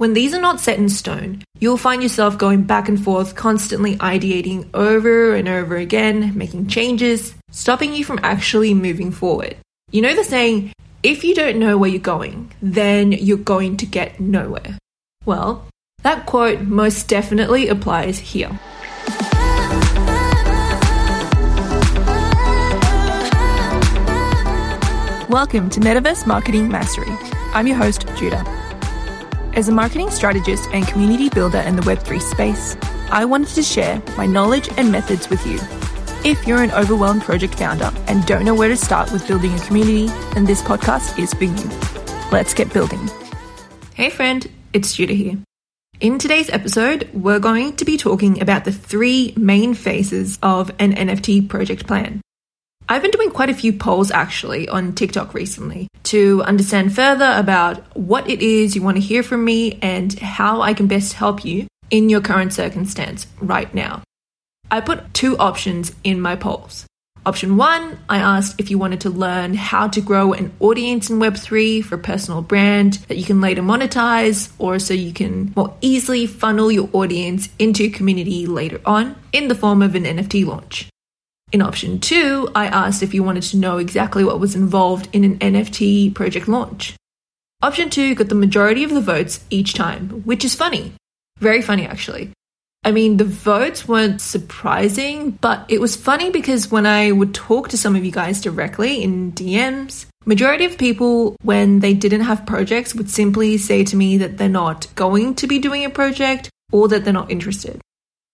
When these are not set in stone, you'll find yourself going back and forth, constantly ideating over and over again, making changes, stopping you from actually moving forward. You know the saying, if you don't know where you're going, then you're going to get nowhere. Well, that quote most definitely applies here. Welcome to Metaverse Marketing Mastery. I'm your host, Judha. As a marketing strategist and community builder in the Web3 space, I wanted to share my knowledge and methods with you. If you're an overwhelmed project founder and don't know where to start with building a community, then this podcast is for you. Let's get building. Hey, friend, it's Judha here. In today's episode, we're going to be talking about the three main phases of an NFT project plan. I've been doing quite a few polls actually on TikTok recently to understand further about what it is you want to hear from me and how I can best help you in your current circumstance right now. I put two options in my polls. Option one, I asked if you wanted to learn how to grow an audience in Web3 for a personal brand that you can later monetize, or so you can more easily funnel your audience into community later on in the form of an NFT launch. In option two, I asked if you wanted to know exactly what was involved in an NFT project launch. Option two got the majority of the votes each time, which is funny. Very funny, actually. I mean, the votes weren't surprising, but it was funny because when I would talk to some of you guys directly in DMs, majority of people, when they didn't have projects, would simply say to me that they're not going to be doing a project or that they're not interested.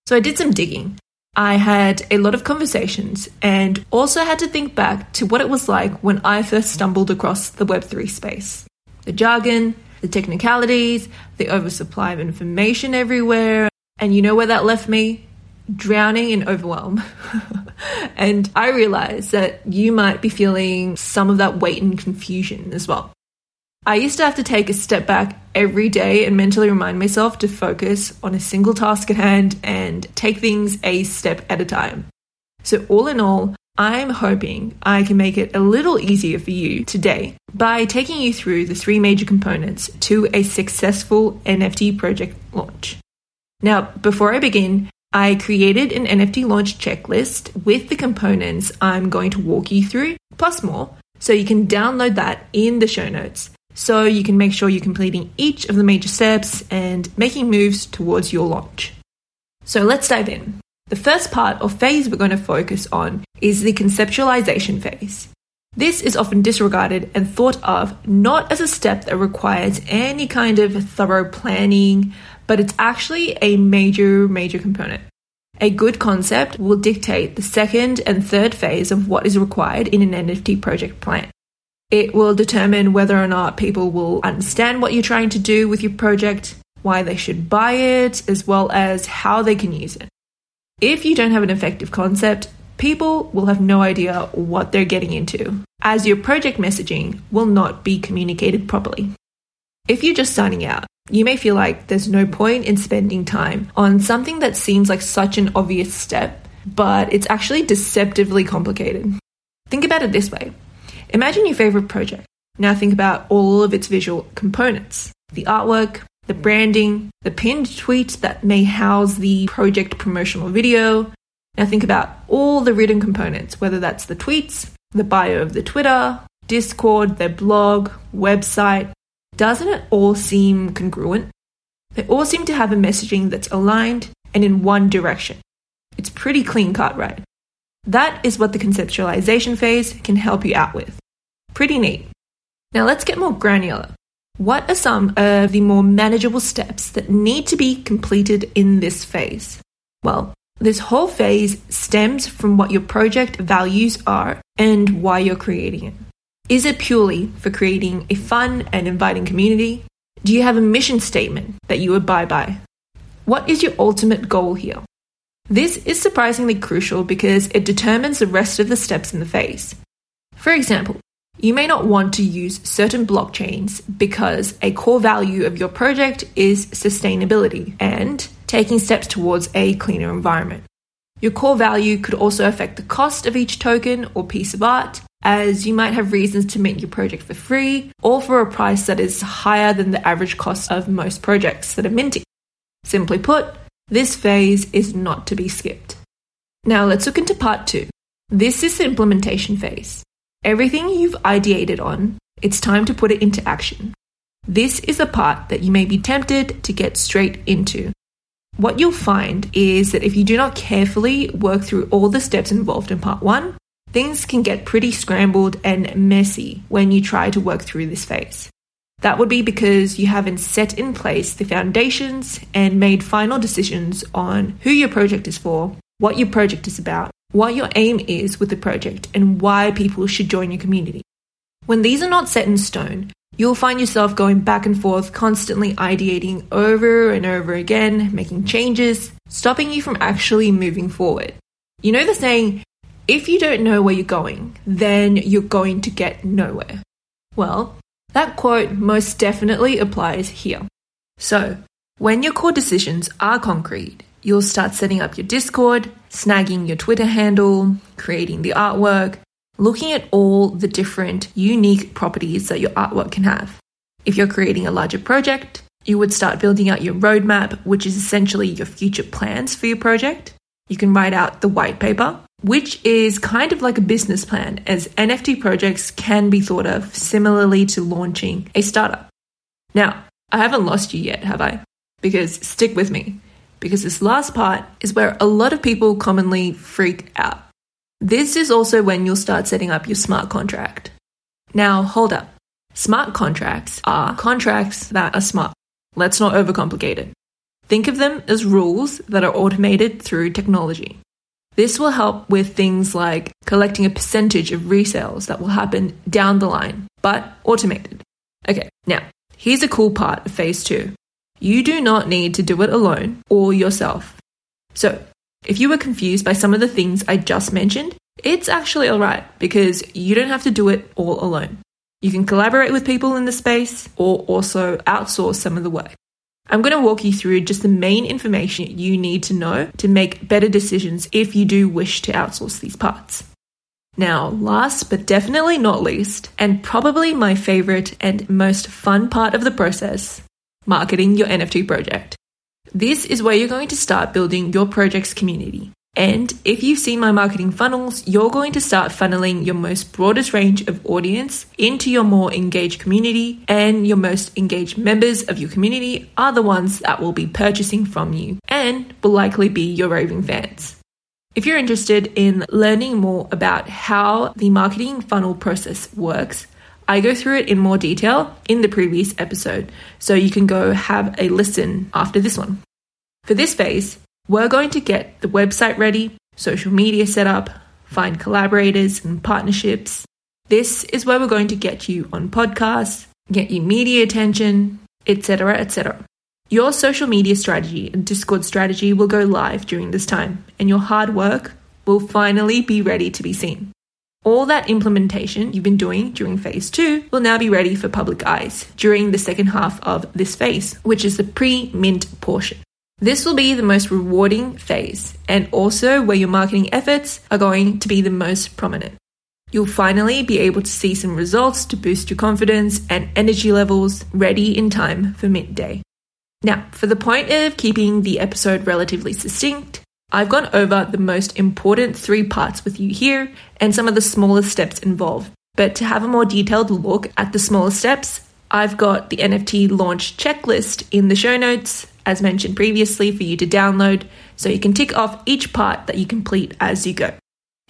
So I did some digging I had a lot of conversations and also had to think back to what it was like when I first stumbled across the Web3 space. The jargon, the technicalities, the oversupply of information everywhere. And you know where that left me? Drowning in overwhelm. and I realized that you might be feeling some of that weight and confusion as well. I used to have to take a step back every day and mentally remind myself to focus on a single task at hand and take things a step at a time. So, all in all, I'm hoping I can make it a little easier for you today by taking you through the three major components to a successful NFT project launch. Now, before I begin, I created an NFT launch checklist with the components I'm going to walk you through, plus more, so you can download that in the show notes so you can make sure you're completing each of the major steps and making moves towards your launch. So let's dive in. The first part or phase we're going to focus on is the conceptualization phase. This is often disregarded and thought of not as a step that requires any kind of thorough planning, but it's actually a major, major component. A good concept will dictate the second and third phase of what is required in an NFT project plan. It will determine whether or not people will understand what you're trying to do with your project, why they should buy it, as well as how they can use it. If you don't have an effective concept, people will have no idea what they're getting into, as your project messaging will not be communicated properly. If you're just starting out, you may feel like there's no point in spending time on something that seems like such an obvious step, but it's actually deceptively complicated. Think about it this way Imagine your favorite project. Now think about all of its visual components the artwork, the branding, the pinned tweet that may house the project promotional video. Now think about all the written components, whether that's the tweets, the bio of the Twitter, Discord, their blog, website. Doesn't it all seem congruent? They all seem to have a messaging that's aligned and in one direction. It's pretty clean cut, right? That is what the conceptualization phase can help you out with. Pretty neat. Now let's get more granular. What are some of the more manageable steps that need to be completed in this phase? Well, this whole phase stems from what your project values are and why you're creating it. Is it purely for creating a fun and inviting community? Do you have a mission statement that you abide by? What is your ultimate goal here? This is surprisingly crucial because it determines the rest of the steps in the phase. For example, you may not want to use certain blockchains because a core value of your project is sustainability and taking steps towards a cleaner environment. Your core value could also affect the cost of each token or piece of art, as you might have reasons to mint your project for free or for a price that is higher than the average cost of most projects that are minting. Simply put, this phase is not to be skipped. Now let's look into part two. This is the implementation phase. Everything you've ideated on, it's time to put it into action. This is a part that you may be tempted to get straight into. What you'll find is that if you do not carefully work through all the steps involved in part one, things can get pretty scrambled and messy when you try to work through this phase. That would be because you haven't set in place the foundations and made final decisions on who your project is for, what your project is about, what your aim is with the project, and why people should join your community. When these are not set in stone, you'll find yourself going back and forth, constantly ideating over and over again, making changes, stopping you from actually moving forward. You know the saying, if you don't know where you're going, then you're going to get nowhere. Well, that quote most definitely applies here. So, when your core decisions are concrete, you'll start setting up your Discord, snagging your Twitter handle, creating the artwork, looking at all the different unique properties that your artwork can have. If you're creating a larger project, you would start building out your roadmap, which is essentially your future plans for your project. You can write out the white paper, which is kind of like a business plan, as NFT projects can be thought of similarly to launching a startup. Now, I haven't lost you yet, have I? Because stick with me, because this last part is where a lot of people commonly freak out. This is also when you'll start setting up your smart contract. Now, hold up. Smart contracts are contracts that are smart. Let's not overcomplicate it. Think of them as rules that are automated through technology. This will help with things like collecting a percentage of resales that will happen down the line, but automated. Okay, now, here's a cool part of phase two. You do not need to do it alone or yourself. So, if you were confused by some of the things I just mentioned, it's actually alright because you don't have to do it all alone. You can collaborate with people in the space or also outsource some of the work. I'm going to walk you through just the main information you need to know to make better decisions if you do wish to outsource these parts. Now, last but definitely not least, and probably my favorite and most fun part of the process, marketing your NFT project. This is where you're going to start building your project's community. And if you've seen my marketing funnels, you're going to start funneling your most broadest range of audience into your more engaged community, and your most engaged members of your community are the ones that will be purchasing from you and will likely be your raving fans. If you're interested in learning more about how the marketing funnel process works, I go through it in more detail in the previous episode, so you can go have a listen after this one. For this phase, we're going to get the website ready, social media set up, find collaborators and partnerships. This is where we're going to get you on podcasts, get you media attention, etc., etc. Your social media strategy and Discord strategy will go live during this time, and your hard work will finally be ready to be seen. All that implementation you've been doing during phase two will now be ready for public eyes during the second half of this phase, which is the pre mint portion. This will be the most rewarding phase and also where your marketing efforts are going to be the most prominent. You'll finally be able to see some results to boost your confidence and energy levels ready in time for mint day. Now, for the point of keeping the episode relatively succinct, I've gone over the most important three parts with you here and some of the smaller steps involved. But to have a more detailed look at the smaller steps, I've got the NFT launch checklist in the show notes as mentioned previously, for you to download so you can tick off each part that you complete as you go.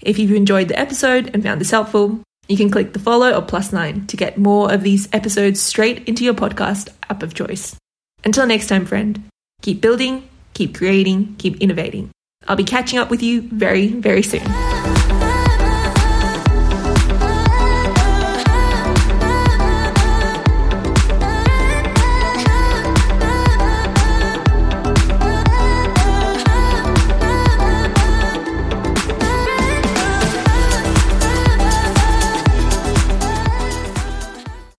If you've enjoyed the episode and found this helpful, you can click the follow or plus nine to get more of these episodes straight into your podcast app of choice. Until next time, friend, keep building, keep creating, keep innovating. I'll be catching up with you very, very soon.